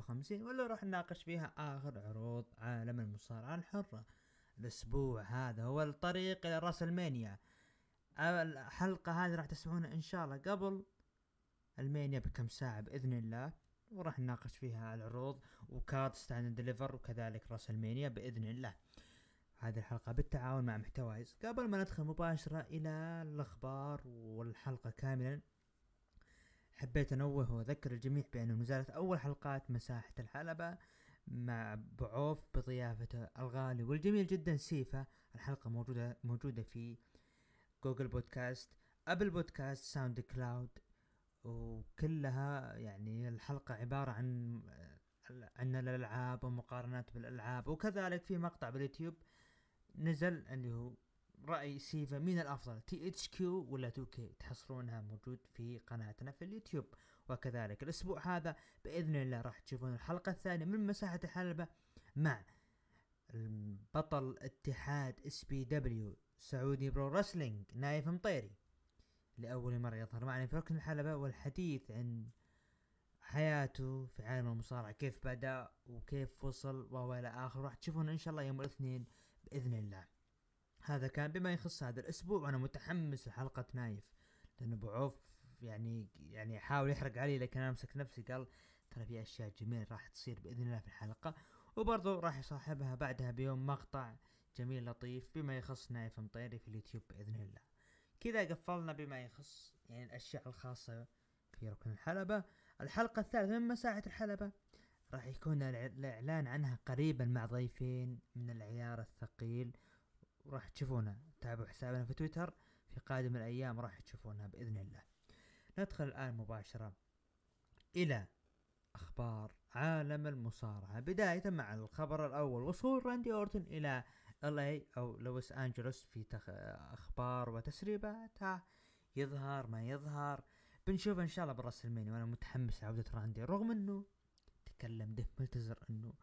159 واللي راح نناقش فيها آخر عروض عالم المصارعة الحرة. الأسبوع هذا هو الطريق إلى WrestleMania الحلقة هذه راح تسمعونها إن شاء الله قبل ال Mania بكم ساعة بإذن الله وراح نناقش فيها العروض و card Stand & Deliver وكذلك WrestleMania بإذن الله. هذه الحلقة بالتعاون مع محتوايز. قبل ما ندخل مباشرة إلى الأخبار والحلقة كاملا حبيت أنوه وأذكر الجميع بأنه نزلت أول حلقات مساحة الحلبة مع بعوف بضيافته الغالي والجميل جدا سيفا الحلقة موجودة موجودة في Google Podcast Apple Podcast SoundCloud وكلها يعني الحلقة عبارة عن عن الألعاب ومقارنات بالألعاب وكذلك في مقطع باليوتيوب نزل اللي هو رأي سيفا مين الأفضل THQ ولا 2K؟ تحصلونها موجود في قناتنا في اليوتيوب. وكذلك الأسبوع هذا بإذن الله راح تشوفون الحلقة الثانية من مساحة الحلبة مع بطل اتحاد SPW Saudi Pro Wrestling نايف مطيري. لأول مرة يظهر معنا في ركن الحلبة والحديث عن حياته في عالم المصارعة كيف بدأ وكيف وصل وهو إلى آخر راح تشوفون إن شاء الله يوم الاثنين بإذن الله. هذا كان بما يخص هذا الأسبوع وأنا متحمس لحلقة نايف. لأنه أبو عوف يعني يعني يحاول يحرق علي لكن أنا أمسك نفسي قال ترى في أشياء جميلة راح تصير بإذن الله في الحلقة. وبرضه راح يصاحبها بعدها بيوم مقطع جميل لطيف بما يخص نايف مطيري في اليوتيوب بإذن الله. كذا قفلنا بما يخص يعني الأشياء الخاصة في ركن الحلبة. الحلقة الثالثة من مساحة الحلبة. راح يكون الإعلان عنها قريبا مع ضيفين من العيار الثقيل. وراح تشوفونها. تابعوا حسابنا في تويتر في قادم الأيام راح تشوفونها بإذن الله. ندخل الآن مباشرة إلى أخبار عالم المصارعة. بداية مع الخبر الأول وصول راندي أورتون إلى LA أو لوس أنجلوس في تخ... أخبار وتسريبات ها يظهر ما يظهر. بنشوف إن شاء الله ب WrestleMania وأنا متحمس لعودة راندي رغم إنه تكلم ديف ملتزر إنه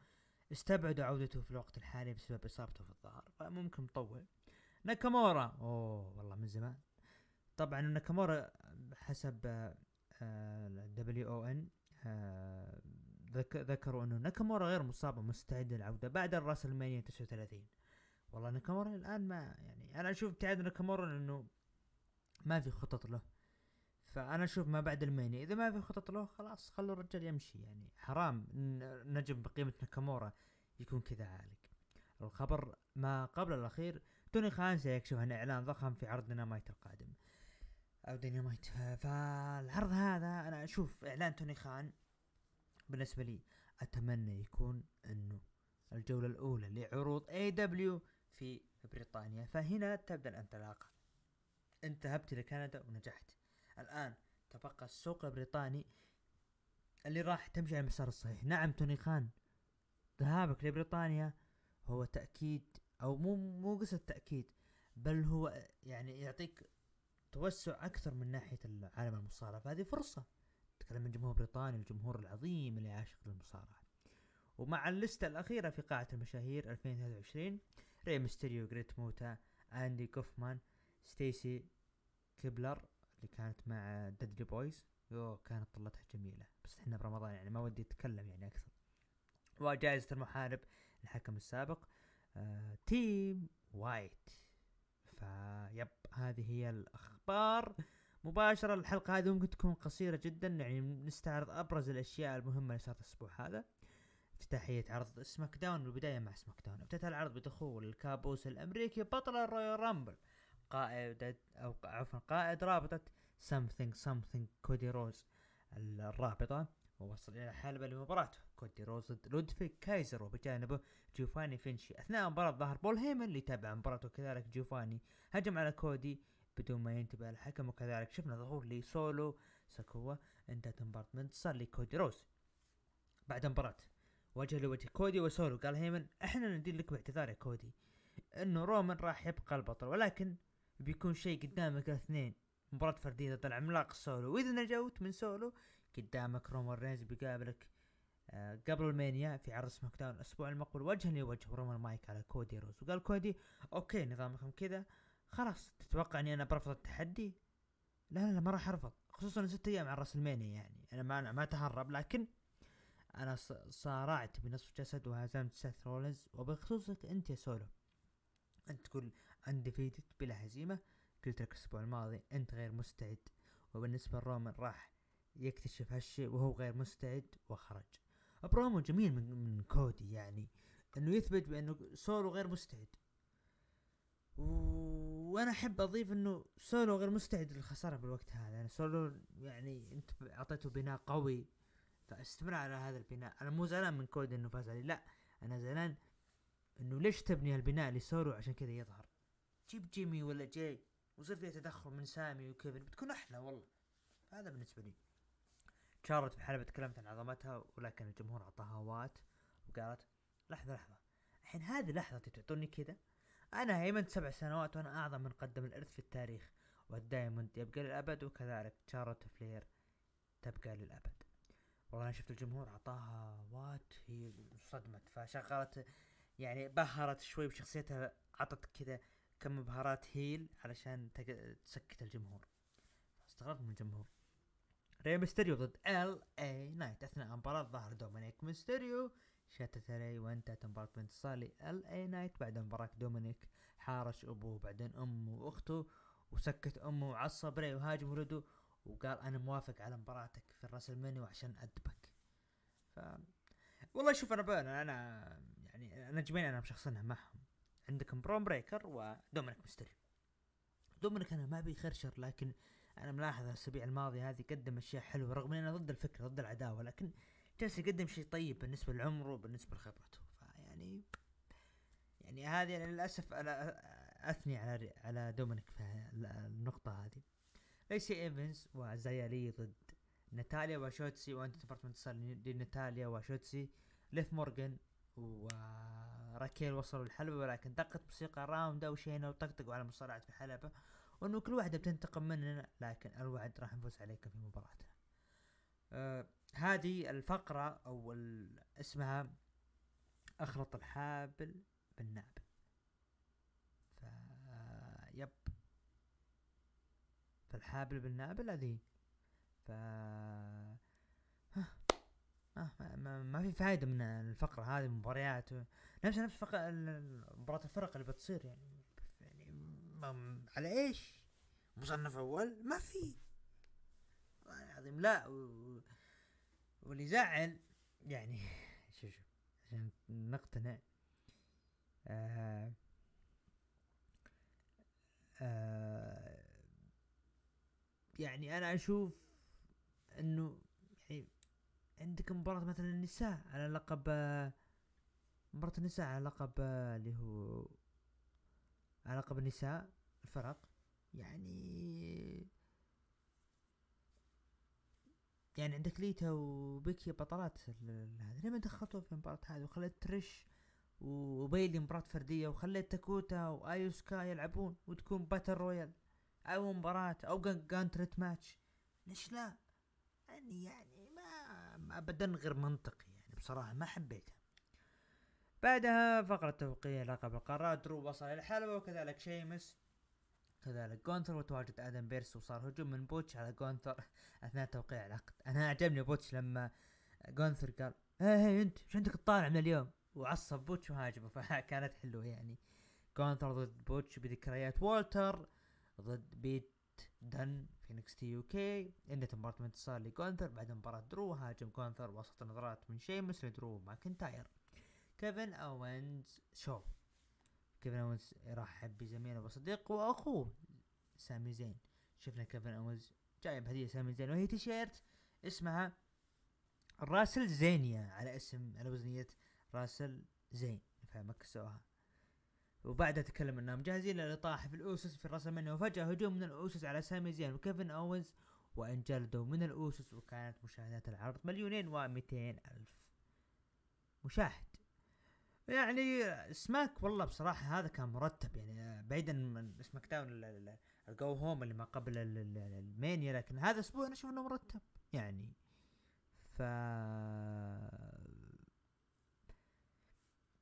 استبعدوا عودته في الوقت الحالي بسبب إصابته في الظهر فممكن مطول ناكامورا أوه والله من زمان. طبعا ناكامورا حسب دبليو أو ان ذكروا إنه ناكامورا غير مصاب ومستعد للعودة بعد الرأس المانيا 39 والله ناكامورا الآن ما يعني أنا أشوف ابتعاد ناكامورا لأنه ما في خطط له. فأنا أشوف ما بعد المانيا إذا ما في خطط له خلاص خلوا الرجال يمشي يعني حرام نجم بقيمة ناكامورا يكون كذا عالق. الخبر ما قبل الأخير توني خان سيكشف عن إعلان ضخم في عرض دينامايت القادم. أو دينامايت فالعرض هذا أنا أشوف إعلان توني خان بالنسبة لي أتمنى يكون إنه الجولة الأولى لعروض AEW في بريطانيا. فهنا تبدأ الانطلاقة. انت ذهبت لكندا ونجحت. الآن تبقى السوق البريطاني اللي راح تمشي على المسار الصحيح. نعم توني خان ذهابك لبريطانيا هو تأكيد أو مو مو قصة تأكيد بل هو يعني يعطيك توسع أكثر من ناحية العالم المصارعة فهذه فرصة. تتكلم عن جمهور بريطاني الجمهور العظيم اللي عاشق للمصارعة ومع اللستة الأخيرة في قاعة المشاهير 2023 ري ميستيريو جريت موتا أندي كوفمان ستيسي كيبلر اللي كانت مع Dudley Boyz يو كانت طلتها جميلة. بس إحنا برمضان يعني ما ودي أتكلم يعني أكثر. وجائزة المحارب الحكم السابق. آه تيم وايت فيب هذه هي الأخبار. مباشرة الحلقة هذه ممكن تكون قصيرة جدا يعني نستعرض أبرز الأشياء المهمة اللي صارت الأسبوع هذا. افتتاحية عرض SmackDown والبداية مع SmackDown افتتح العرض بدخول الكابوس الأمريكي بطل ال Royal Rumble قائد أو عفوا قائد رابطة something something كودي روز الرابطة. ووصل إلى حلبة لمباراته كودي روز ضد لودفيك كايزر وبجانبه جوفاني فينشي. أثناء المباراة ظهر بول هيمن اللي تابع مباراته. كذلك جوفاني هجم على كودي بدون ما ينتبه الحكم. وكذلك شفنا ظهور لسولو سيكوا انتهت المباراة من انتصار لكودي روز. بعد المباراة وجه لوجه كودي وسولو قال هيمن إحنا ندين لك باعتذار يا كودي إنه رومان راح يبقى البطل ولكن بيكون شيء قدامك الاثنين مباراة فردية ضد العملاق سولو. واذا نجوت من سولو قدامك رومان رينز بيقابلك آه قبل ال Mania في عرض SmackDown الأسبوع المقبل. وجها لوجه رومان مايك على كودي روز. وقال كودي أوكي نظامكم كذا. خلاص تتوقع إني أنا برفض التحدي؟ لا لا, ما راح أرفض. خصوصا ست أيام على WrestleMania يعني. أنا ما ما أتهرب لكن أنا صارعت بنصف جسد وهزمت سيث رولنز وبخصوصك أنت يا سولو. أنت تقول undefeated بلا هزيمة. قلت لك الأسبوع الماضي أنت غير مستعد وبالنسبة لرومان راح يكتشف هالشيء وهو غير مستعد وخرج. برومو جميل من, من كودي يعني إنه يثبت بأنه سولو غير مستعد. وأنا أحب أضيف إنه سولو غير مستعد للخسارة بالوقت هذا. يعني سولو يعني أنت أعطيته بناء قوي. فاستمر على هذا البناء. أنا مو زعلان من كودي إنه فاز عليه. لا أنا زعلان إنه ليش تبني هالبناء لسولو عشان كذا يظهر؟ جيب جيمي ولا جاي ويصير فيها تدخل من سامي وكيفن. بتكون أحلى والله. هذا بالنسبة لي. شارلوت في الحلبة تكلمت عن عظمتها ولكن الجمهور أعطاها what وقالت لحظة لحظة. الحين هذه لحظتي تعطوني كذا. أنا هيمنت سبع سنوات وأنا أعظم من قدم الإرث في التاريخ وال diamond يبقى للأبد وكذلك شارلوت فلير تبقى للأبد. والله أنا شفت الجمهور أعطاها what هي صدمت فشغلت يعني بهرت شوي بشخصيتها عطت كذا كم بهارات heel علشان تق- تسكت الجمهور. استغربت من الجمهور. ري ميستيريو ضد LA Knight أثناء مباراة ظهر دومينيك ميستيريو. شتت ري وانتهت مباراة بانتصار LA Knight بعد مباراة دومينيك حارش أبوه بعدين أمه وأخته وسكت أمه وعصب ري وهاجم ولده وقال أنا موافق على مباراتك في ال WrestleMania عشان أدبك. ف والله شوف أنا أنا يعني أنا جميل أنا مشخصنها معهم عندكم برون بريكر ودومينيك ميستيريو دومينيك أنا ما بيخرشر لكن أنا ملاحظ الأسابيع الماضية هذه قدم أشياء حلوة رغم اني أنا ضد الفكرة ضد العداوة لكن جالس يقدم شيء طيب بالنسبة لعمره وبالنسبة لخبرته. فيعني يعني هذه أنا للأسف أنا أثني على على دومينيك في النقطة هذه. ليسي إيفنز وزايا لي ضد ناتاليا وشوتسي وانتهت مباراة بانتصار لناتاليا وشوتسي ليف مورجان وراكيل وصلوا الحلبة ولكن دقت موسيقى راوندا وشاينا وطقطقوا على مصارعة الحلبة وإنه كل واحدة بتنتقم مننا لكن الوعد راح نفوز عليكم في مباراتنا. آه هذه الفقرة أو اسمها اخلط الحابل بالنابل. ف يب فالحابل بالنابل هذه ف ما, ما, ما في فايدة من الفقرة هذه المباريات نفس نفس فقرة مباراة الفرق اللي بتصير يعني يعني ما على إيش؟ مصنف أول ما في والله العظيم لا. واللي يزعل يعني شوف شوف عشان نقتنع آه آه يعني أنا أشوف إنه عندك مباراة مثلا النساء على لقب مباراة النساء على لقب اللي هو على لقب النساء الفرق يعني يعني عندك ليتا وبيكي بطلات ال- ال- هذه ليه ما دخلتهم في المباراة هذه وخليت تريش وبيلي مباراة فردية وخليت داكوتا وآيو سكاي يلعبون وتكون battle royal أو مباراة أو gauntlet match ليش لا؟ يعني يعني ابدا غير منطقي يعني بصراحة ما حبيتها. بعدها فقرة توقيع لقب القارات درو وصل الحلبة وكذلك شيمس كذلك جونثر وتواجد آدم بيرس وصار هجوم من بوتش على جونثر أثناء توقيع العقد. أنا أعجبني بوتش لما جونثر قال هي هي أنت إيش عندك تطالع من اليوم؟ وعصب بوتش وهاجمه. فكانت حلوة يعني. جونثر ضد بوتش بذكريات والتر ضد بيت دن في NXT UK انتهت مباراة انتصار لجونثر بعد مباراة درو هاجم جونثر وسط نظرات من شيمس لدرو ماكنتاير كيفن اوينز show كيفن اوينز يرحب بزميله وصديقه وأخوه سامي زين. شفنا كيفن اوينز جايب هدية سامي زين وهي تيشيرت اسمها راسل زينيا على اسم على وزنية راسل زين. فمسكوها وبعدها تكلم انهم جاهزين للإطاحة في الاوسس في المانيا وفجأة هجوم من الاوسس على سامي زين وكيفن أوينز وانجلدوا من الاوسس وكانت مشاهدات العرض مليونين و200 ألف مشاهد. يعني سماك والله بصراحة هذا كان مرتب يعني بعيدا من سماك داون ال- ال- ال go home اللي ما قبل ال- ال- المانيا لكن هذا أسبوع أنا أشوف إنه مرتب يعني. ف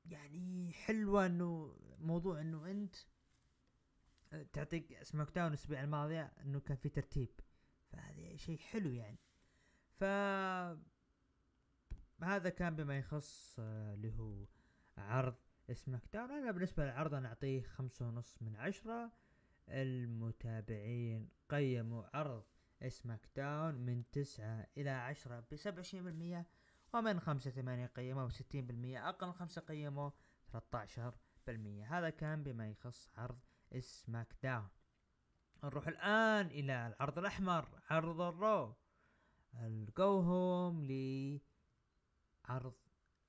يعني حلوة إنه موضوع إنه أنت تعطيك سماك داون الأسبوع الماضي إنه كان في ترتيب. فهذا شيء حلو يعني. ف هذا كان بما يخص آه، اللي هو عرض سماك داون. أنا بالنسبة للعرض أنا أعطيه خمسة ونص من عشرة. المتابعين قيموا عرض سماك داون من تسعة إلى عشرة بسبعة وعشرين بالمية ومن خمسة ثمانية قيموا ستين بالمية أقل من خمسة قيموا ثلاثة عشر بالمية هذا كان بما يخص عرض سماك داون نروح الآن إلى العرض الأحمر عرض الرو. ال go home لعرض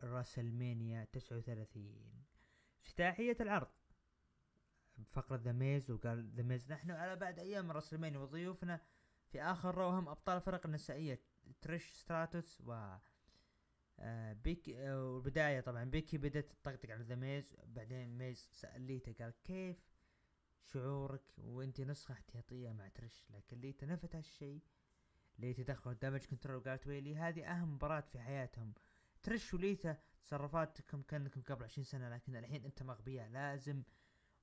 راسلمانيا 39 افتتاحية العرض. بفقرة ذا ميز وقال ذا ميز نحن على بعد أيام راسلمانيا وضيوفنا. في آخر رو هم أبطال الفرق النسائية تريش ستراتوس و آه بيكي آه والبداية طبعا بيكي بدأت تطقطق على ذا ميز. بعدين ميز سأل ليتا قال كيف شعورك؟ وأنت نسخة احتياطية مع ترش. لكن ليتا نفت هالشي ليتا دخلوا دامج كنترول وقالت ويلي هذه أهم مباراة في حياتهم. ترش وليتا تصرفاتكم كأنكم قبل عشرين سنة لكن الحين أنتم اغبياء لازم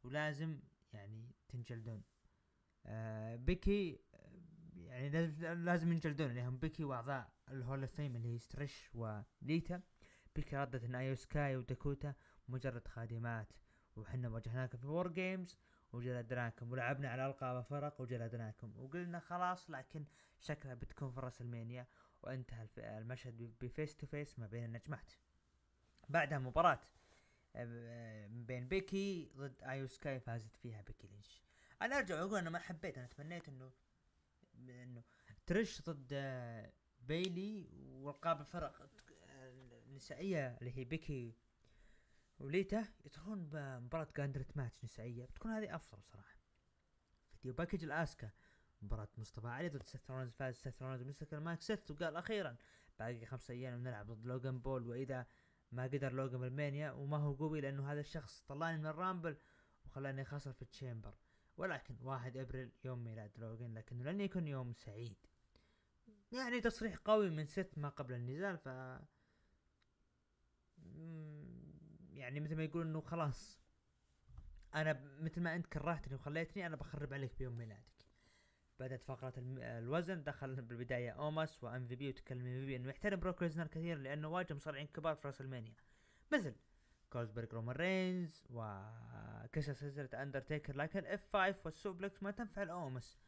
ولازم يعني تنجلدون. آه بيكي يعني لازم لازم ينجلدون لهم بيكي وأعضاء. ال Hall of Fame اللي هي تريش وليتا بيكي ردت ان ايو سكاي وداكوتا مجرد خادمات. وحنا واجهناكم في وور جيمز وجلدناكم ولعبنا على ألقاب فرق وجلدناكم. وقلنا خلاص لكن شكلها بتكون في راسلمانيا وانتهى المشهد ب face to face ما بين النجمات. بعدها مباراة آه، بين بيكي ضد آيو سكاي فازت فيها بيكي لينش. أنا أرجع وأقول أنا ما حبيت أنا تمنيت إنه إنه ترش ضد آه، بيلي والقاب الفرق النسائية اللي هي بيكي وليتا يدخلون بمباراة gauntlet match نسائية. بتكون هذه أفضل صراحة. video package لآسكا. مباراة مصطفى علي ضد سيث رولنز فاز سيث رولنز مسك المايك. سيث وقال أخيرا باقي خمسة أيام نلعب ضد لوجان بول وإذا ما قدر لوجان بالمانيا وما هو قوي لأنه هذا الشخص طلعني من الرامبل وخلاني خسر في التشامبر. ولكن واحد أبريل يوم ميلاد لوجان لكنه لن يكون يوم سعيد. يعني تصريح قوي من سيث ما قبل النزال ف يعني مثل ما يقول إنه خلاص أنا مثل ما أنت كرهتني وخليتني أنا بخرب عليك بيوم ميلادك. بدأت فقرة الوزن دخل بالبداية أوماس و MVP وتكلم MVP إنه يحترم بروك ليزنر كثير لأنه واجه مصارعين كبار في راسلمانيا مثل غولدبرغ رومان رينز وكسر سلسلة اندرتيكر لكن F 5 وال suplex ما تنفع لاومس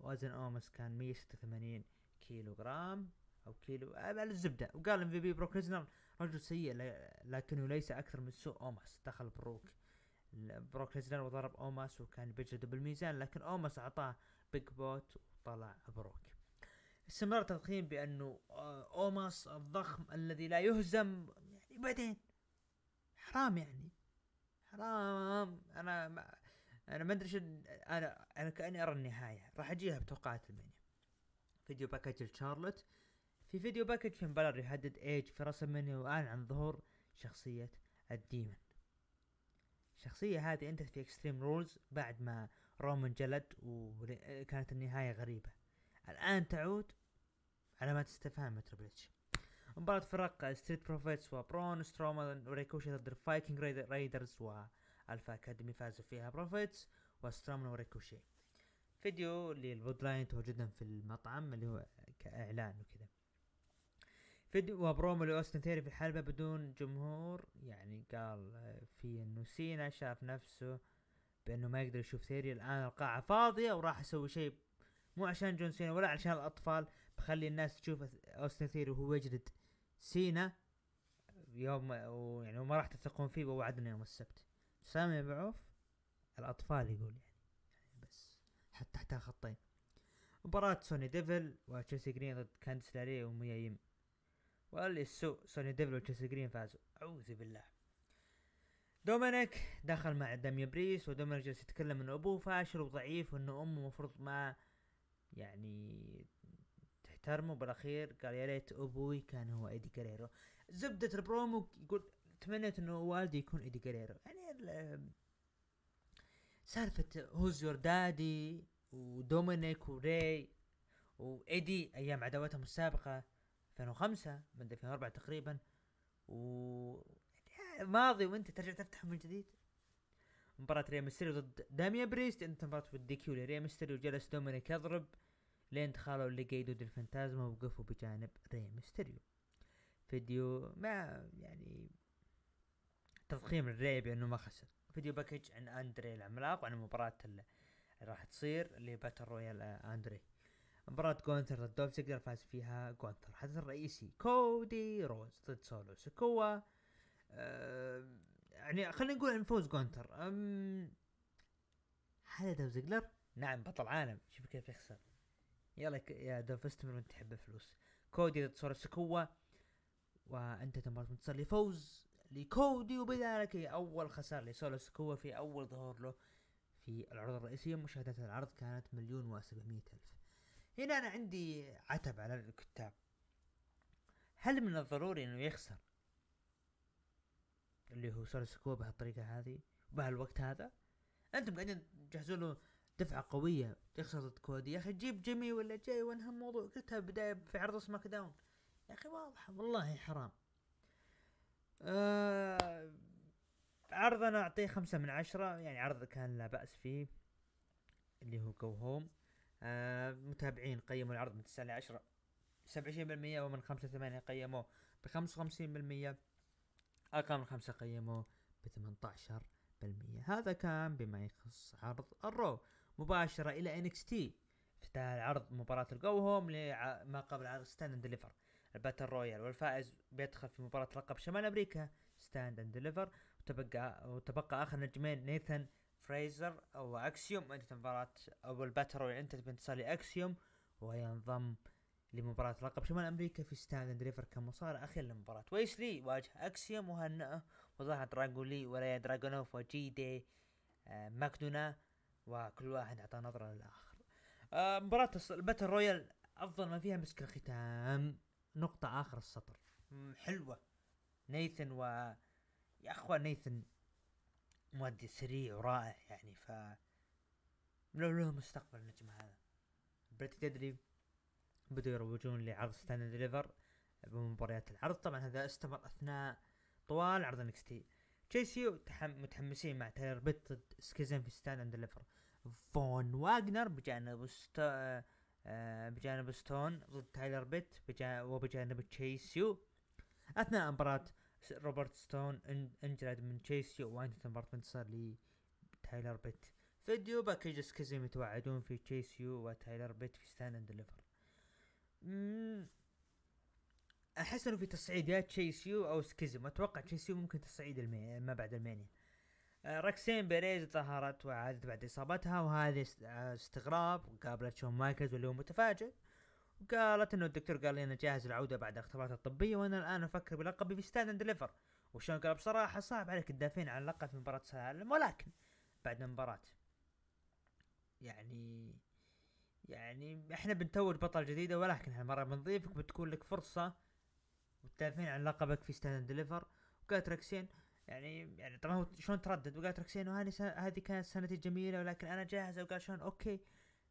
وزن اومس كان 186 كيلو جرام أو كيلو الزبدة. وقال MVP بروك ليزنر رجل سيء لكنه ليس أكثر من سوء أوماس. دخل بروك بروك ليزنر وضرب أوماس وكان بيجلده بالميزان لكن أوماس أعطاه big boot وطلع بروك. استمر التضخيم بأنه آه، أوماس الضخم الذي لا يهزم يعني بعدين حرام يعني. حرام. أنا ما أنا ما أدري أنا أنا كأني أرى النهاية. راح أجيها بتوقعات المانيا video package لشارلوت. في video package فين بالر يهدد إيج في راسلمانيا واعلن عن ظهور شخصية ال demon الشخصية هذه أنتهت في اكستريم رولز بعد ما رومان جلد وكانت النهاية غريبة. الآن تعود علامات استفهام تربل اتش مباراة فرق ستريت بروفيتس وبرون سترومان وريكوشي ضد الفايكنج رايدرز والفا اكاديمي فازوا فيها بروفيتس وسترومان وريكوشي فيديو لل Bloodline تواجدهم في المطعم اللي هو كإعلان وكذا. فيديو وبرومو لأوستن ثيري في الحلبة بدون جمهور. يعني قال في إنه سينا شاف نفسه بإنه ما يقدر يشوف ثيري الآن القاعة فاضية وراح أسوي شيء مو عشان جون سينا ولا عشان الأطفال. بخلي الناس تشوف أوستن ثيري وهو يجلد سينا يوم يعني وما راح تثقون فيه ووعدنا يوم السبت. سامي بعوف الأطفال يقول يعني, تحتها خطين. مباراة سونيا ديفيل وتشيلسي جرين ضد كانديس لاري وميا يم واللي السوء سونيا ديفيل وتشيلسي جرين فازوا. أعوذ بالله. دومينيك دخل مع داميان بريست ودومينيك جالس يتكلم إنه أبوه فاشل وضعيف وإنه أمه مفروض ما يعني تحترمه. بالأخير قال يا ريت أبوي كان هو إيدي جريرو زبدة البرومو يقول تمنيت إنه والدي يكون إيدي جريرو يعني سالفة who's your daddy ودومينيك وري وايدي أيام عداوتهم السابقة 2005 من 2004 تقريبا. و ماضي وأنت ترجع تفتح من جديد. مباراة ريا ميستيريو ضد داميان بريست. انتهت المباراة بال DQ لريا ميستيريو جلس دومينيك يضرب لين دخلوا ليقادو ديل فانتازما ووقفوا بجانب ريا ميستيريو. فيديو ما يعني تضخيم لري بأنه ما خسر. video package عن أندري العملاق وعن المباراة اللي راح تصير اللي battle royal أندري. مباراة جونثر ضد دولف زيجلر فاز فيها جونثر. الحدث الرئيسي كودي رودز ضد سولو سيكوا. أه يعني خلينا نقول عن فوز جونثر هذا دولف زيجلر. نعم بطل عالم شوف كيف يخسر. يلا يا دولف استمر وانت تحب الفلوس. كودي ضد سولو سيكوا. وانتهت المباراة منتصر لفوز لكودي وبذلك هي أول خسارة لسولو سيكوا في أول ظهور له في العروض الرئيسية مشاهدات العرض كانت مليون وسبعمية ألف. هنا أنا عندي عتب على الكتاب. هل من الضروري إنه يخسر؟ اللي هو سولو سيكوا بهالطريقة هذه وبهالوقت هذا؟ أنتم قاعدين تجهزوا له دفعة قوية يخسر ضد كودي يا أخي جيب جيمي ولا جاي وانهى الموضوع. قلتها بداية في عرض SmackDown. يا أخي واضحة والله حرام. آه عرض أنا أعطيه خمسة من عشرة يعني عرض كان لا بأس فيه اللي هو go home آه متابعين قيموا العرض من تسعة لعشرة سبعة وعشرين بالمية ومن خمسة ثمانية قيموه بخمسة وخمسين بالمية. أقل من خمسة قيموه بثمانية عشر بالمية. هذا كان بما يخص عرض ال Raw. مباشرة إلى NXT. افتتح العرض مباراة ال go home لما قبل عرض Stand & Deliver ال battle royal والفائز بيدخل في مباراة لقب شمال أمريكا. Stand & Deliver وتبقى وتبقى آخر نجمين نيثن فريزر أو أكسيوم. انتهت مباراة أو ال battle royal انتهت بانتصار لاكسيوم وينضم لمباراة لقب شمال أمريكا في Stand & Deliver كمصارع أخير لمباراة ويس لي واجه أكسيوم وهنأه وظهر دراغولي ولا دراغونوف وجيدي آه ماكدونا وكل واحد اعطى نظرة للآخر. آه مباراة ال battle royal أفضل ما فيها مسك الختام. نقطة آخر السطر. حلوة. نيثن و أخوان نيثن مؤدي سريع ورائع يعني ف لو له مستقبل النجم هذا. Pretty Deadly بدوا يروجون لعرض Stand & Deliver بمباريات العرض. طبعا هذا استمر أثناء طوال عرض NXT Chase U متحمسين مع تايلر بيت ضد Schism في Stand & Deliver فون واجنر بجانب ست... آه بجانب ستون ضد تايلر بيت وبجانب Chase U أثناء مباراة روبرت ستون انجلد من Chase U وانتهت المباراة بانتصار لتايلر بيت. video package Schism يتوعدون في Chase U وتايلر بيت في Stand & Deliver أحس إنه في تصعيد يا Chase U أو Schism. أتوقع Chase U ممكن تصعيد المي... ما بعد مانيا آه، روكسان بيريز ظهرت وعادت بعد إصابتها وهذه آه، استغراب وقابلت شون مايكلز واللي هو متفاجئ. وقالت إنه الدكتور قال لي أنا جاهز العوده بعد الاختبارات الطبية وأنا الآن أفكر بلقبي في Stand & Deliver وشون قال؟ بصراحة صعب عليك تدافعين عن اللقب في مباراة سلالم ولكن بعد المباراة. يعني يعني إحنا بنتوج بطل جديدة ولكن هالمرة بنضيفك بتكون لك فرصة وتدافعين عن لقبك في Stand & Deliver وقالت روكسان يعني يعني طبعا هو شلون تردد؟ وقالت روكسان وهذه هذه كانت سنتي جميله ولكن أنا جاهزة. وقال شلون؟ أوكي.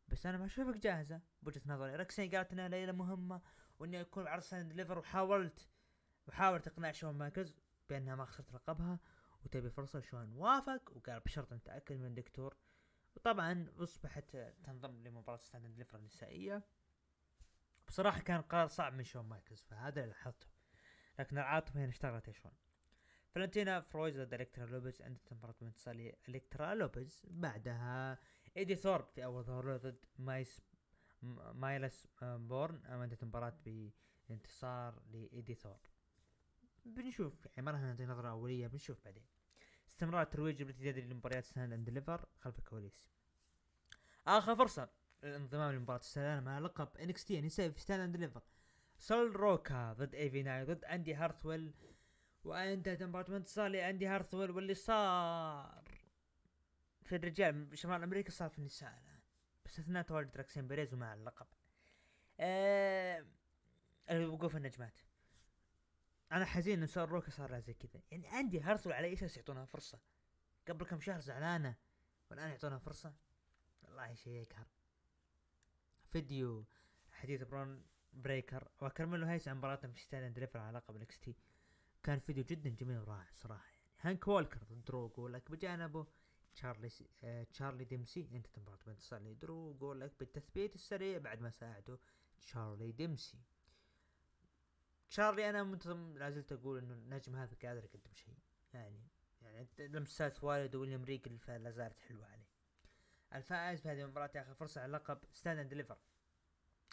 بس أنا ما أشوفك جاهزة. بوجهه نظري. روكسان قالت إنها ليلة مهمة وإني أكون عرض Stand & Deliver وحاولت وحاولت إقناع شون مايكلز بأنها ما خسرت لقبها وتبي فرصة شون وافق وقال بشرط أن تأكد من الدكتور وطبعا أصبحت تنضم لمباراة Stand & Deliver النسائية. بصراحة كان قرار صعب من شون مايكلز فهذا اللي لاحظته. لكن العاطفه هنا اشتغلت يا شون. فالنتينا فيروز ضد إلكترا لوبيز انتهت المباراة بانتصار إلكترا لوبيز. بعدها إيدي ثورب في أول ظهور ضد مايس مايلس بورن عندها مباراة بانتصار لإيدي ثورب. بنشوف يعني ما راح نعطي نظرة أولية بنشوف بعدين. استمرار الترويج بالتدريج لمباريات and Deliver خلف الكواليس. آخر فرصة للانضمام لمباراة السلالم على لقب NXT نسائي في Stand and Deliver سول روكا ضد ايفي نايل ضد اندي هارثويل وانتهت مباراة انتصار لاندي هارثويل واللي صار. في الرجال شمال أمريكا صار في النساء الآن. باستثناء تواجد روكسان بيريز ومع اللقب. آه الوقوف النجمات. أنا حزين إن سول روكا صار زي كذا. يعني عندي هارثويل على أساس يعطونها فرصة. قبل كم شهر زعلانة والآن يعطونها فرصة. والله شيء يقهر فيديو حديث برون بريكر وكارميلو هيز عن مباراتهم في Stand على لقب ال NXT. كان فيديو جدا جميل ورائع صراحة. يعني هانك وولكر ضد درو جولاك بجانبه تشارلي. آه تشارلي ديمسي انتهت مباراة بانتصار لدرو جولاك بالتثبيت السريع بعد ما ساعده تشارلي ديمسي. تشارلي أنا منتظم لا زلت أقول إنه النجم هذا قادر يقدم شيء. يعني يعني لمسات والده ويليام ريجل فلا زالت حلوة عليه. الفائز في هذه المباراة ياخذ فرصة على لقب Stand and Deliver.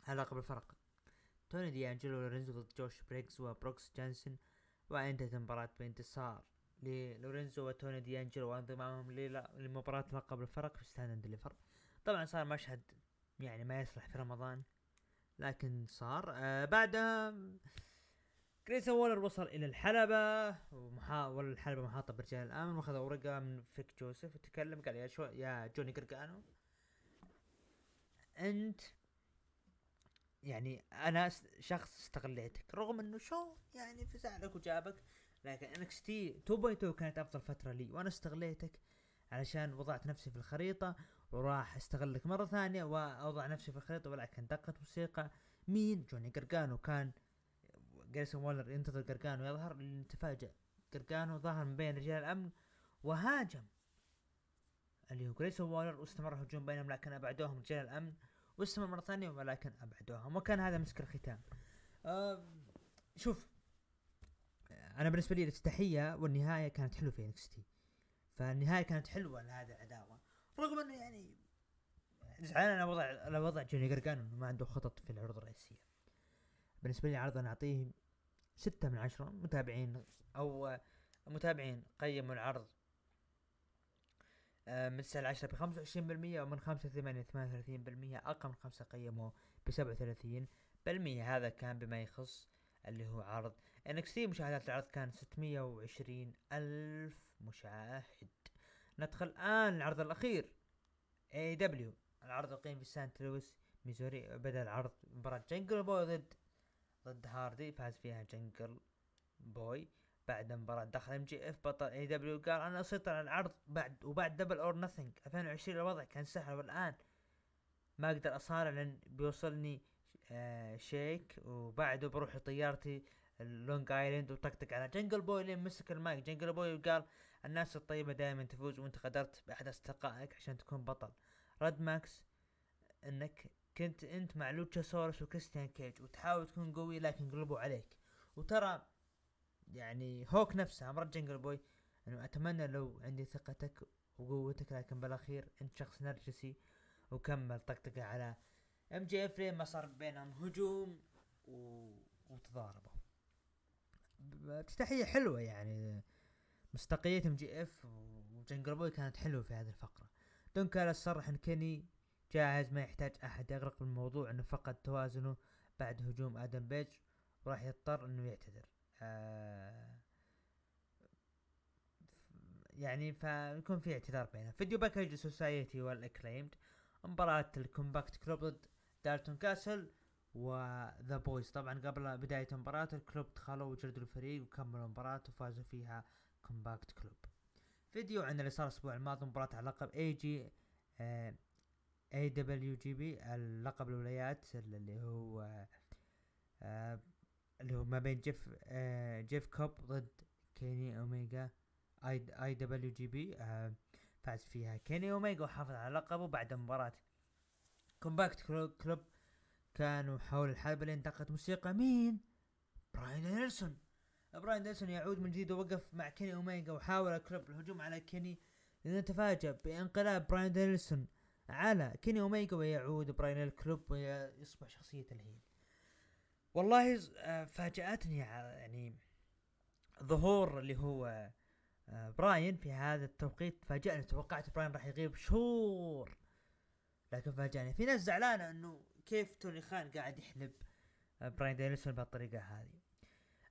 على لقب الفرق. توني دي انجلو لورينزو ضد جوش بريجز وبروكس جينسن وانتهت المباراة بانتصار. للورينزو وتوني دي انجلو وانضمامهم لمباراة لقب الفرق في Stand and Deliver طبعا صار مشهد يعني ما يصلح في رمضان لكن صار. آه بعدها جريسون وولر وصل إلى الحلبة ومحاول الحلبة محاطة برجال الأمن وأخذ ورقة من فيك جوزيف وتكلم قال يا شون يا جوني قرقانو أنت يعني أنا شخص استغليتك رغم إنه شون يعني فزعلك وجابك لكن NXT 2.2 كانت أفضل فترة لي وأنا استغليتك علشان وضعت نفسي في الخريطة وراح أستغلك مرة ثانية وأوضع نفسي في الخريطة ولكن دقت موسيقى مين؟ جوني قرقانو كان جريسون وولر ينتظر قرقانو يظهر تفاجأ قرقانو ظهر من بين رجال الأمن وهاجم. اللي هو جريسون وولر واستمر الهجوم بينهم لكن أبعدوهم رجال الأمن واستمر مرة ثانية ولكن أبعدوهم. وكان هذا مسك الختام. شوف أنا بالنسبة لي الافتتاحية والنهاية كانت حلوة في NXT فالنهاية كانت حلوة لهذه العداوة. رغم إنه يعني زعلان على وضع على وضع جوني قرقانو إنه ما عنده خطط في العروض الرئيسية. بالنسبة لي عرض أنا أعطيه ستة من عشرة متابعين أو متابعين قيموا العرض آه، من تسعة لعشرة بخمسة وعشرين بالمية ومن خمسة ثمانية ثمانية وثلاثين بالمية أقل من خمسة قيموا بسبعة وثلاثين بالمية. هذا كان بما يخص اللي هو عرض NXT مشاهدات العرض كان ستمية وعشرين ألف مشاهد. ندخل الآن العرض الأخير AEW العرض القيم في سانت لويس ميزوري بدأ العرض مباراة جنجل بوي ضد ضد هاردي فاز فيها جنجل بوي بعد مباراة دخل MJF بطل AEW قال أنا اسيطر على العرض بعد وبعد Double or Nothing 2020 الوضع كان سهل والآن ما أقدر أصارع لأن بيوصلني آه شيك وبعده بروح لطيارتي اللونج آيلاند وطقطق على جنجل بوي لين مسك المايك. جنجل بوي وقال الناس الطيبة دائما تفوز وانت قدرت باحد اصدقائك عشان تكون بطل. رد ماكس إنك كنت أنت مع لوتشاسورس وكريستيان كيج وتحاول تكون قوي لكن قلبوا عليك. وترى يعني هوك نفسه أمر جنجل بوي انه أتمنى لو عندي ثقتك وقوتك لكن بالأخير أنت شخص نرجسي وكمل طقطقة على MJF ما صار بينهم هجوم و... وتضاربوا. تحية حلوة يعني. مصداقية MJF وجنجل بوي كانت حلوة في هذه الفقرة. دون كالس صرح إن كيني جاهز ما يحتاج أحد يغرق بالموضوع إنه فقد توازنه بعد هجوم آدم بيج وراح يضطر إنه يعتذر. آه يعني فيكون في اعتذار بينهم video package Society والاكليمد مباراة ال Combat Club ضد دالتون كاسل و The Boys طبعا قبل بداية المباراة ال Club دخلوا وجلدوا الفريق وكملوا المباراة وفازوا فيها Combat Club فيديو عن اللي صار الأسبوع الماضي مباراة على لقب IG IWGP اللقب الولايات اللي هو آه اللي هو ما بين جيف آه جيف كوب ضد كيني اوميجا آي IWGP آه فاز فيها كيني اوميجا وحافظ على لقبه بعد مباراة Combat Club كانوا حول الحلبة لين دقت موسيقى مين؟ براين دانيلسون براين دانيلسون يعود من جديد ووقف مع كيني اوميجا وحاول ال Club الهجوم على كيني لنتفاجأ بإنقلاب براين دانيلسون على كيني اوميجا ويعود براين ال Club ويصبح شخصية ال heel. والله آه، فاجأتني يعني ظهور اللي هو آه، براين في هذا التوقيت. فاجأني توقعت براين راح يغيب شهور. لكن فاجأني. في ناس زعلانة إنه كيف توني خان قاعد يحلب براين دانيلسون بهالطريقة هذه.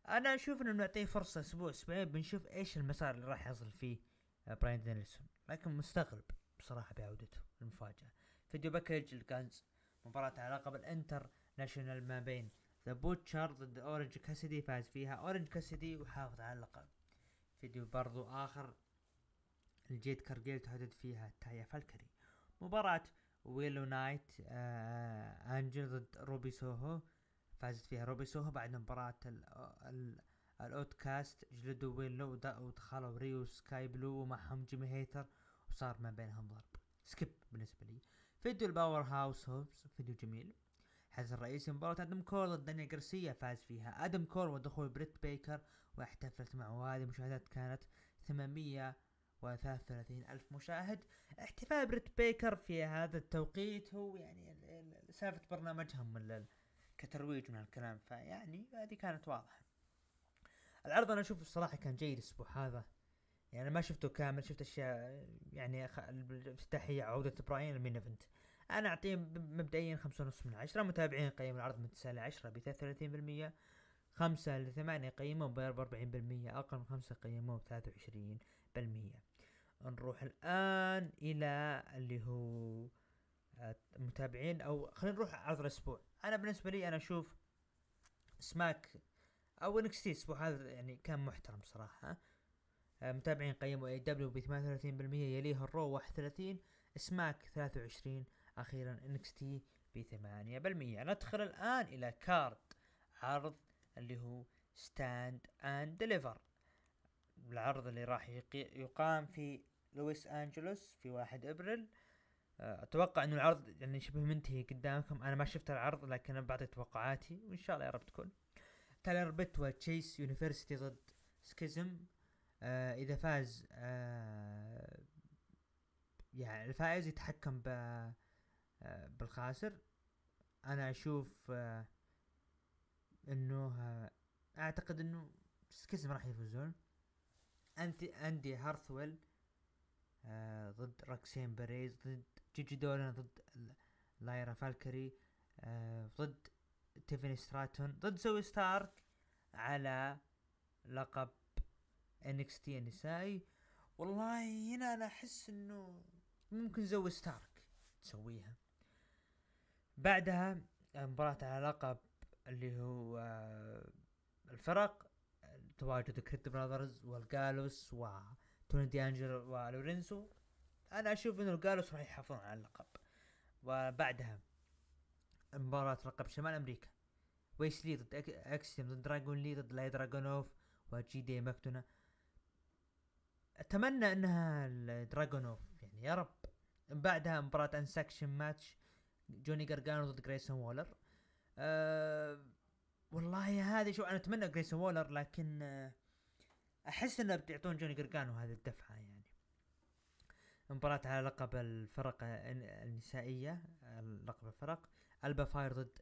أنا أشوف إنه نعطيه فرصة أسبوع أسبوعين بنشوف إيش المسار اللي راح يصل فيه براين دانيلسون لكن مستغرب بصراحة بعودته المفاجأة. فيديو package الجانز مباراة على لقب ال international ما بين ذا بوتشر ضد اورنج كاسدي فاز فيها اورنج كاسدي وحافظ على اللقب. فيديو برضو آخر لجيد كارجيل تهدد فيها تايا فالكري. مباراة ويلو نايت آه آنجل ضد روبي سوهو. فازت فيها روبي سوهو بعد مباراة الأوتكاست. جلدوا ويلو ودخلوا ريهو وسكاي بلو ومعهم جيمي هيتر وصار ما بينهم ضرب. skip بالنسبة لي. فيديو الباور هاوس هوبز فيديو جميل. الحدث الرئيسي مباراة آدم كول ضد دانيال جارسيا فاز فيها. آدم كول ودخول بريت بيكر واحتفلت معه وهذه المشاهدات كانت 833 ألف مشاهد. احتفال بريت بيكر في هذا التوقيت هو يعني سالفة برنامجهم من كترويج من الكلام. فيعني هذه كانت واضحة. العرض أنا أشوف الصراحة كان جيد الأسبوع هذا. يعني ما شفته كامل شفت أشياء يعني الافتتاحية عودة براين ال main event. أنا أعطيه مبدئيا خمسة ونص من عشرة. متابعين قيم العرض من تسعة لعشرة بثلاثين بالمية. خمسة لثمانية قيموه بأربعين بالمية. أقل من خمسة قيموه بثلاثة وعشرين بالمية. نروح الآن إلى اللي هو متابعين أو خلينا نروح عرض الأسبوع. أنا بالنسبة لي أنا أشوف سماك أو NXT الأسبوع هذا يعني كان محترم صراحة. متابعين قيموا AEW ب 38% يليه الرو 31 سماك 23 أخيرا NXT ب 8% ندخل الآن إلى card عرض اللي هو Stand and Deliver العرض اللي راح يقام في لوس أنجلوس في 1 إبريل. آه، أتوقع انه العرض يعني شبه منتهي قدامكم. أنا ما شفت العرض لكن أنا بعطي توقعاتي. وإن شاء الله يا رب تكون. تايلر بيت وتشيس يونيفرسيتي ضد سكيزم. آه إذا فاز آه يعني الفائز يتحكم ب آه بالخاسر. أنا أشوف آه إنه آه أعتقد إنه سكيزم راح يفوزون. انتي إندي هارتويل آه ضد روكسان بيريز ضد جيجي دولان ضد لايرا فالكري آه ضد تيفاني ستراتون ضد زوي ستارك على لقب NXT النسائي. والله هنا أنا أحس إنه ممكن زوي ستارك تسويها. بعدها مباراة على لقب اللي هو آه، الفرق تواجد كريد براذرز والجالوس وتوني دي انجل ولورينزو أنا أشوف إنه الجالوس راح يحافظون على اللقب. وبعدها مباراة لقب شمال أمريكا. ويسلي ضد اكسيم ضد دراجون لي ضد إيليا دراجونوف وجي دي ماكدونا. أتمنى إنها دراجونوف يعني يا رب. بعدها مباراة unsanctioned match جوني جرجانو ضد جريسون وولر. أه والله هذه شو أنا أتمنى جريسون وولر لكن أه أحس إنه بتعطون جوني جرجانو هذه الدفعة يعني. مباراة على لقب الفرق النسائية لقب الفرق. ألبا فاير ضد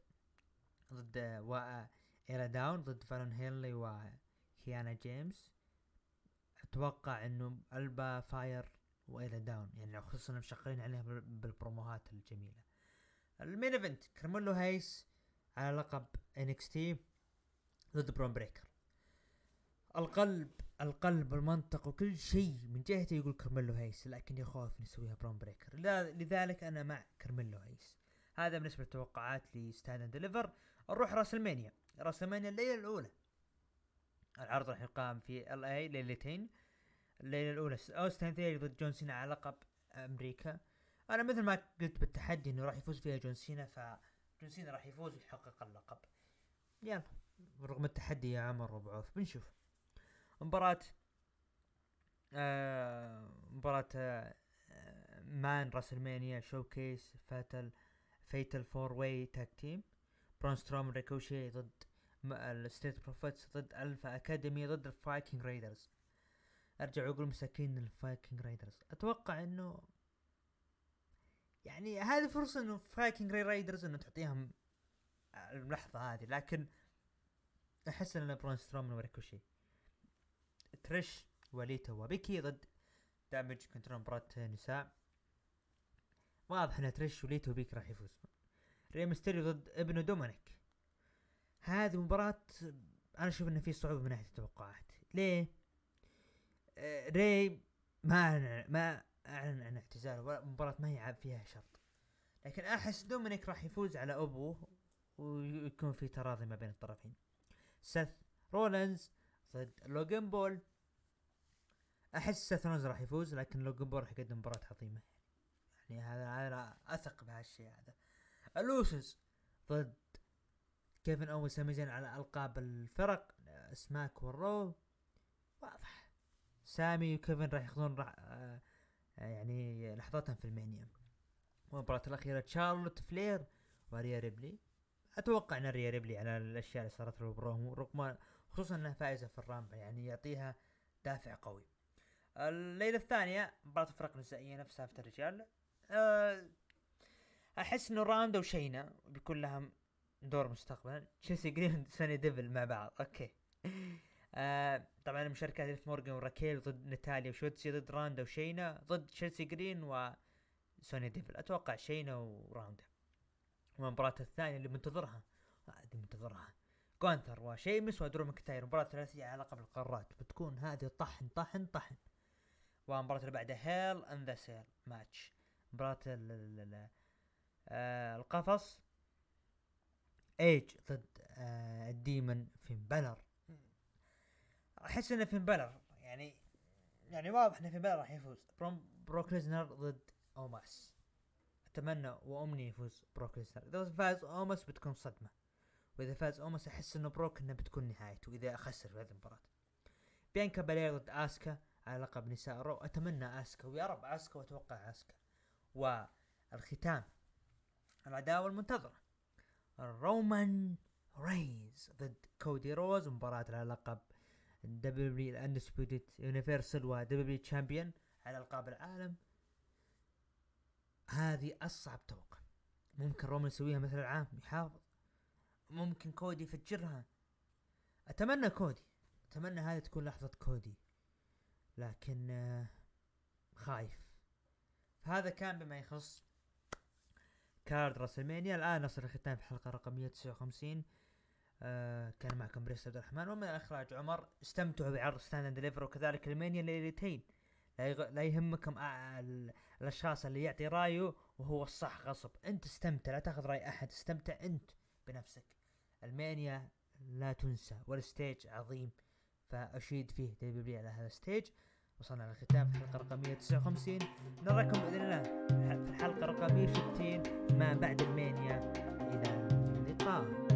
ضد و آيلا داون ضد فالون هينلي وكيانا جيمس. أتوقع إنه ألبا فاير وآيلا داون يعني خصوصا مشغلين عليها بالبروموهات الجميلة. ال main event كارميلو هيس على لقب NXT ضد برون بريكر. القلب القلب والمنطق وكل شيء من جهته يقول كارميلو هيس لكن يخاف يسويها برون بريكر. لذلك أنا مع كارميلو هيس. هذا بالنسبة للتوقعات ل Stand Deliver. نروح راسلمانيا راسلمانيا الليلة الأولى. العرض راح يقام في LA ليلتين. الليلة الأولى اوستن ثيري ضد جون سينا على لقب أمريكا. أنا مثل ما قلت بالتحدي إنه راح يفوز فيها جون سينا ف جون سينا راح يفوز ويحقق اللقب. يلا. رغم التحدي يا عمر وأبو بنشوف. مباراة آه مباراة آه men's راسلمانيا showcase fatal fatal four way tag team. برون ستروم ريكوشي ضد الستريت بروفيتس ضد ألفا اكاديمي ضد الفايكنج رايدرز. أرجع وأقول مساكين الفايكنج رايدرز. أتوقع إنه يعني هذه فرصة إنه فايكنج رايدرز إنه تعطيهم اللحظة هذه لكن أحس إن برون ستروم وريكوشي تريش وليتا وبيكي ضد دامج كنترول مباراة نساء. واضح إن تريش وليتا وبيكي راح يفوز. ري ميستيريو ضد ابنه دومينيك. هذه مباراة أنا أشوف انه في صعوبة من ناحية التوقعات. ليه؟ آه ري ما ما أعلن عن اعتزاله. مباراة ما هي فيها شرط. لكن أحس دومينيك راح يفوز على أبوه ويكون في تراضي ما بين الطرفين. سيث رولنز ضد لوجن بول أحس سيث رولنز راح يفوز لكن لوجن بول راح يقدم مباراة عظيمة. يعني هذا أنا أثق بهالشيء هذا. الأوسوس ضد كيفن أوينز وسامي على ألقاب الفرق. سماك والرو. واضح. سامي وكيفن راح ياخذون راح آه يعني لحظاتهم في راسلمانيا والمباراة الأخيرة تشارلوت فلير وريا ريبلي. أتوقع إن ريا ريبلي على الأشياء اللي صارت له برومو رغم خصوصا إنها فائزة في ال Rumble يعني يعطيها دافع قوي. الليلة الثانية مباراة الفرق النسائيه نفس سالفه الرجال. أه أحس إنه راندا وشينا بيكون لها دور مستقبلا. تشيلسي جرين سوني ديفل مع بعض. okay. آه طبعا المشاركات ليف مورجان وراكيل ضد ناتاليا وشوتسي ضد راندا وشينا ضد تشيلسي جرين وسوني ديفل أتوقع شينا وراندا والمباراة الثانية اللي منتظرها هذه منتظرها. جونثر وشيمس ودرو مكتاير مباراة ثلاثية على لقب القارات. بتكون هذه طحن طحن طحن. والمباراة اللي بعدها Hell in a Cell match مباراة آه القفص. ايج ضد آه ال Demon فين بلر. أحس إن فين بلر يعني يعني واضح إن فين بلر راح يفوز. بروك ليزنر ضد أوماس. أتمنى وأمني يفوز بروك ليزنر. إذا فاز أوماس بتكون صدمة. وإذا فاز أوماس أحس إنه بروك انه بتكون نهايته اذا خسر في هذه المباراة. بيانكا بالير ضد أسكا على لقب نساء رو. أتمنى أسكا ويا رب أسكا وأتوقع أسكا. والختام العداوة المنتظره رومان رينز ضد كودي رودز مباراة على لقب WWE ال Undisputed Universal و WWE Champion على ألقاب العالم. هذه أصعب توقع ممكن رومان يسويها مثل العام يحافظ. ممكن كودي يفجرها. أتمنى كودي. أتمنى هذه تكون لحظة كودي. لكن آه، خايف. هذا كان بما يخص card راسلمانيا. الآن نصل الختام في الحلقة رقم 159 آه كان معكم بريس عبد الرحمن. ومن اخراج عمر. استمتعوا بعرض Stand & Deliver وكذلك ال Mania ليلتين لا, يغ... لا يهمكم الأشخاص اللي يعطي رأيه وهو الصح غصب. أنت استمتع. لا تاخذ رأي أحد. استمتع أنت بنفسك. ال Mania لا تنسى وال stage عظيم. فأشيد في WWE على هذا ال stage وصلنا للختام في الحلقة رقم 159 نراكم بإذن الله في الحلقة رقم 160 ما بعد ألمانيا. إلى اللقاء.